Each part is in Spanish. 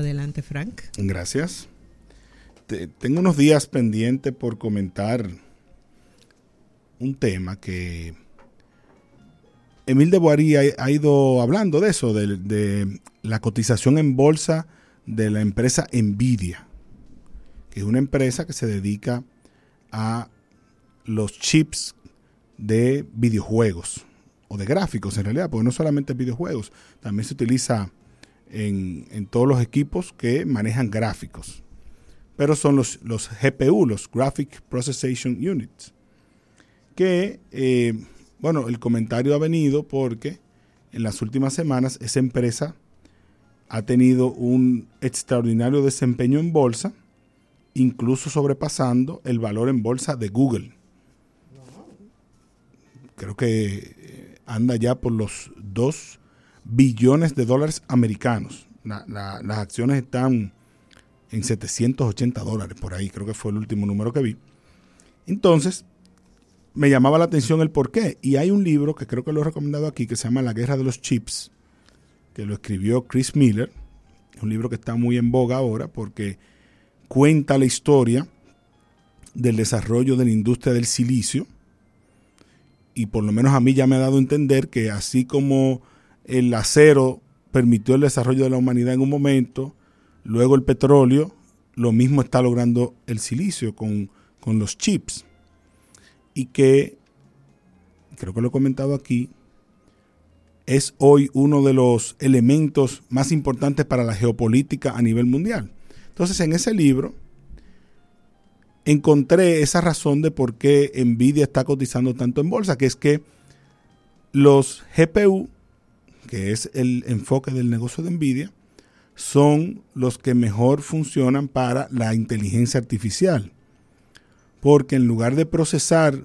Adelante, Frank. Gracias. tengo unos días pendientes por comentar un tema que Emil de Boarí ha, ido hablando de eso, de, de, la cotización en bolsa de la empresa Nvidia, que es una empresa que se dedica a los chips de videojuegos o de gráficos en realidad, porque no solamente videojuegos, también se utiliza en, todos los equipos que manejan gráficos. Pero son los, los GPU, los Graphic Processing Units. Que, eh, bueno, el comentario ha venido porque en las últimas semanas esa empresa ha tenido un extraordinario desempeño en bolsa, incluso sobrepasando el valor en bolsa de Google. Creo que eh, anda ya por los 2 billones de dólares americanos. las acciones están en 780 dólares por ahí, creo que fue el último número que vi. Entonces, me llamaba la atención el por qué. Y hay un libro que creo que lo he recomendado aquí, que se llama La Guerra de los Chips, que lo escribió Chris Miller. Es un libro que está muy en boga ahora porque cuenta la historia del desarrollo de la industria del silicio. Y por lo menos a mí ya me ha dado a entender que así como el acero permitió el desarrollo de la humanidad en un momento, luego el petróleo, lo mismo está logrando el silicio con, los chips. Y que, creo que lo he comentado aquí, es hoy uno de los elementos más importantes para la geopolítica a nivel mundial. Entonces, en ese libro encontré esa razón de por qué Nvidia está cotizando tanto en bolsa, que es que los GPU que es el enfoque del negocio de Nvidia, son los que mejor funcionan para la inteligencia artificial. Porque en lugar de procesar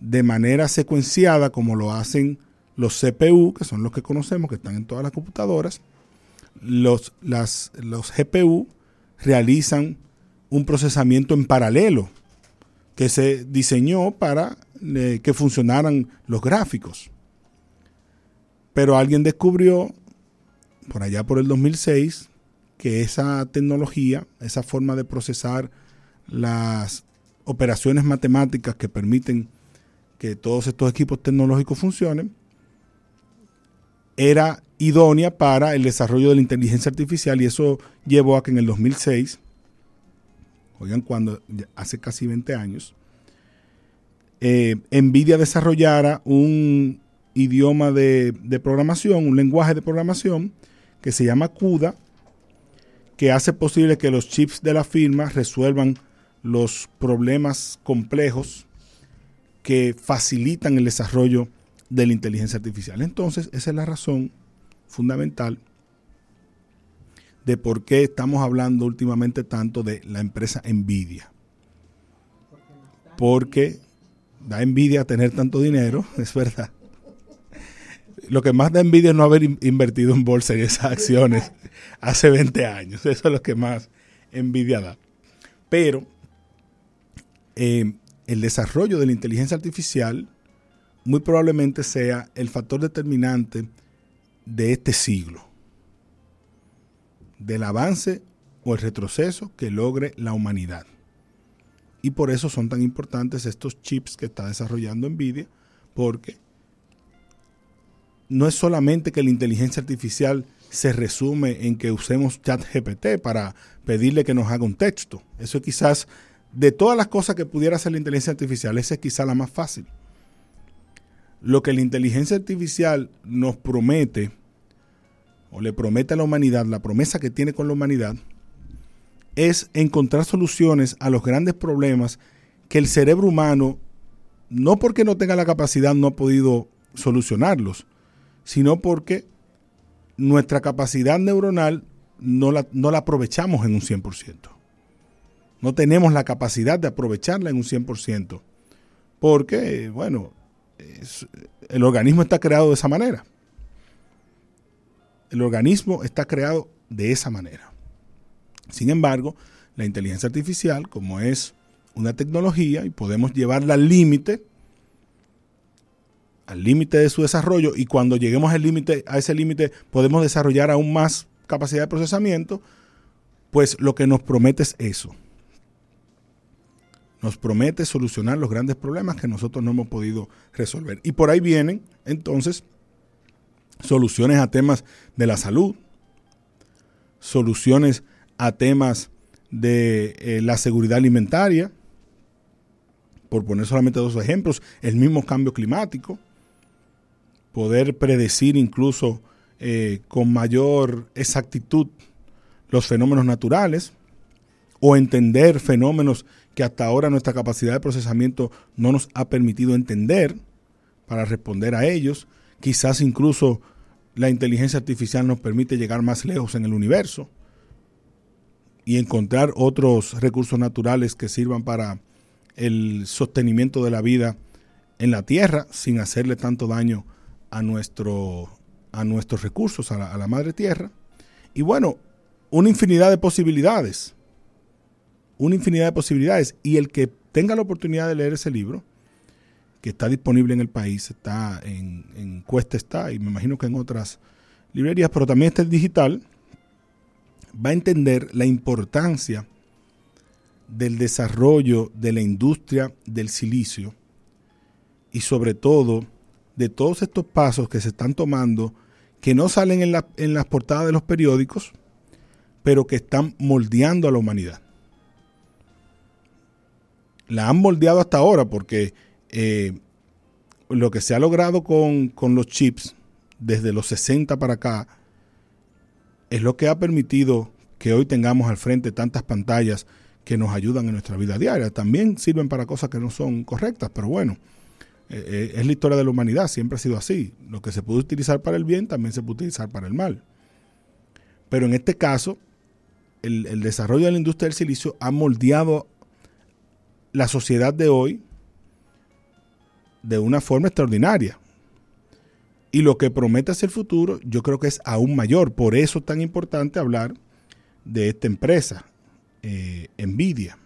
de manera secuenciada como lo hacen los CPU, que son los que conocemos, que están en todas las computadoras, los, las, los GPU realizan un procesamiento en paralelo que se diseñó para eh, que funcionaran los gráficos. Pero alguien descubrió, por allá por el 2006, que esa tecnología, esa forma de procesar las operaciones matemáticas que permiten que todos estos equipos tecnológicos funcionen, era idónea para el desarrollo de la inteligencia artificial y eso llevó a que en el 2006, oigan cuando, hace casi 20 años, eh, Nvidia desarrollara un idioma de, programación, un lenguaje de programación que se llama CUDA, que hace posible que los chips de la firma resuelvan los problemas complejos que facilitan el desarrollo de la inteligencia artificial. Entonces, esa es la razón fundamental de por qué estamos hablando últimamente tanto de la empresa Nvidia. Porque da envidia tener tanto dinero, es verdad lo que más da envidia es no haber invertido en bolsa en esas acciones hace 20 años. Eso es lo que más envidia da. Pero eh, el desarrollo de la inteligencia artificial muy probablemente sea el factor determinante de este siglo, del avance o el retroceso que logre la humanidad. Y por eso son tan importantes estos chips que está desarrollando Nvidia, porque no es solamente que la inteligencia artificial se resume en que usemos ChatGPT para pedirle que nos haga un texto. Eso quizás, de todas las cosas que pudiera hacer la inteligencia artificial, esa es quizás la más fácil. Lo que la inteligencia artificial nos promete, o le promete a la humanidad, la promesa que tiene con la humanidad, es encontrar soluciones a los grandes problemas que el cerebro humano, no porque no tenga la capacidad, no ha podido solucionarlos, sino porque nuestra capacidad neuronal no la, no la aprovechamos en un 100%. No tenemos la capacidad de aprovecharla en un 100%, porque, bueno, el organismo está creado de esa manera. El organismo está creado de esa manera. Sin embargo, la inteligencia artificial, como es una tecnología y podemos llevarla al límite, al límite de su desarrollo y cuando lleguemos al límite, a ese límite podemos desarrollar aún más capacidad de procesamiento, pues lo que nos promete es eso. Nos promete solucionar los grandes problemas que nosotros no hemos podido resolver. Y por ahí vienen, entonces, soluciones a temas de la salud, soluciones a temas de eh, la seguridad alimentaria, por poner solamente dos ejemplos, el mismo cambio climático, poder predecir incluso eh, con mayor exactitud los fenómenos naturales o entender fenómenos que hasta ahora nuestra capacidad de procesamiento no nos ha permitido entender para responder a ellos. Quizás incluso la inteligencia artificial nos permite llegar más lejos en el universo y encontrar otros recursos naturales que sirvan para el sostenimiento de la vida en la Tierra sin hacerle tanto daño a, nuestro, a nuestros recursos, a la, a la Madre Tierra. Y bueno, una infinidad de posibilidades. Una infinidad de posibilidades. Y el que tenga la oportunidad de leer ese libro, que está disponible en el país, está en, en Cuesta está, y me imagino que en otras librerías, pero también está el digital, va a entender la importancia del desarrollo de la industria del silicio y sobre todo de todos estos pasos que se están tomando que no salen en, la, en las portadas de los periódicos, pero que están moldeando a la humanidad. La han moldeado hasta ahora porque eh, lo que se ha logrado con, con los chips desde los 60 para acá es lo que ha permitido que hoy tengamos al frente tantas pantallas que nos ayudan en nuestra vida diaria. También sirven para cosas que no son correctas, pero bueno, eh, es la historia de la humanidad, siempre ha sido así. Lo que se puede utilizar para el bien también se puede utilizar para el mal. Pero en este caso, el, desarrollo de la industria del silicio ha moldeado la sociedad de hoy de una forma extraordinaria. Y lo que promete hacia el futuro, yo creo que es aún mayor. Por eso es tan importante hablar de esta empresa, eh, Nvidia.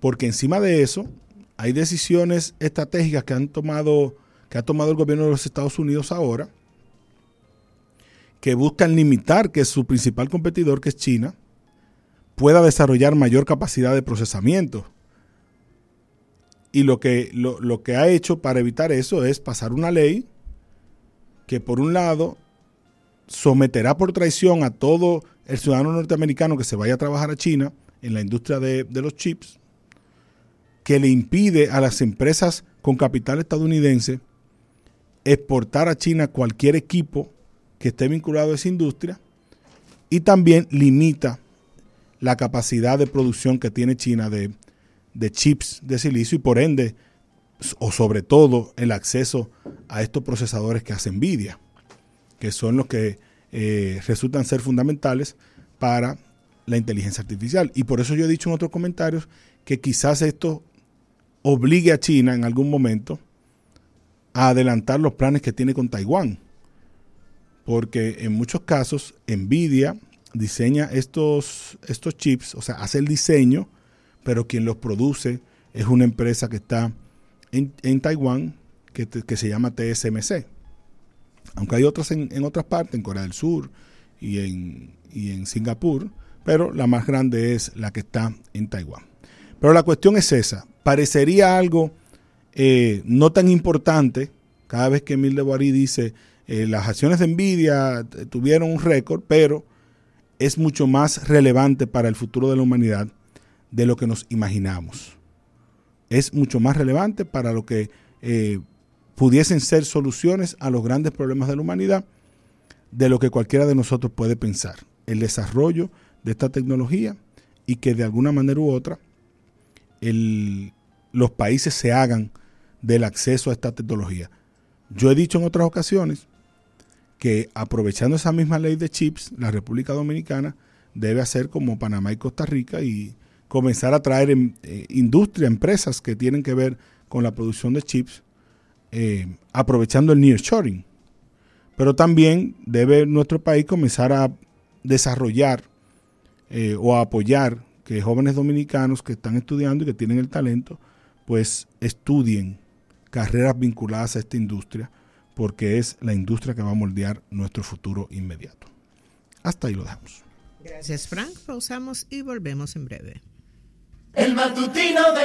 Porque encima de eso, hay decisiones estratégicas que han tomado, que ha tomado el gobierno de los Estados Unidos ahora, que buscan limitar que su principal competidor, que es China, pueda desarrollar mayor capacidad de procesamiento. Y lo que, lo, lo que ha hecho para evitar eso es pasar una ley que por un lado someterá por traición a todo el ciudadano norteamericano que se vaya a trabajar a China en la industria de, de los chips, que le impide a las empresas con capital estadounidense exportar a China cualquier equipo que esté vinculado a esa industria y también limita la capacidad de producción que tiene China de, chips de silicio y por ende, o sobre todo, el acceso a estos procesadores que hace Nvidia, que son los que eh, resultan ser fundamentales para la inteligencia artificial. Y por eso yo he dicho en otros comentarios que quizás esto obligue a China en algún momento a adelantar los planes que tiene con Taiwán porque en muchos casos Nvidia diseña estos, estos chips, o sea, hace el diseño, pero quien los produce es una empresa que está en, Taiwán que, se llama TSMC. Aunque hay otras en, en, otras partes, en Corea del Sur y en, y en Singapur, pero la más grande es la que está en Taiwán. Pero la cuestión es esa. Parecería algo eh, no tan importante cada vez que Emil de Boary dice eh, las acciones de Nvidia tuvieron un récord, pero es mucho más relevante para el futuro de la humanidad de lo que nos imaginamos. Es mucho más relevante para lo que eh, pudiesen ser soluciones a los grandes problemas de la humanidad de lo que cualquiera de nosotros puede pensar. El desarrollo de esta tecnología y que de alguna manera u otra los países se hagan del acceso a esta tecnología. Yo he dicho en otras ocasiones que aprovechando esa misma ley de chips, la República Dominicana debe hacer como Panamá y Costa Rica y comenzar a traer em, eh, industria, empresas que tienen que ver con la producción de chips, eh, aprovechando el nearshoring. Pero también debe nuestro país comenzar a desarrollar eh, o a apoyar que jóvenes dominicanos que están estudiando y que tienen el talento, pues estudien carreras vinculadas a esta industria porque es la industria que va a moldear nuestro futuro inmediato. Hasta ahí lo dejamos. Gracias, Frank. Pausamos y volvemos en breve. El matutino de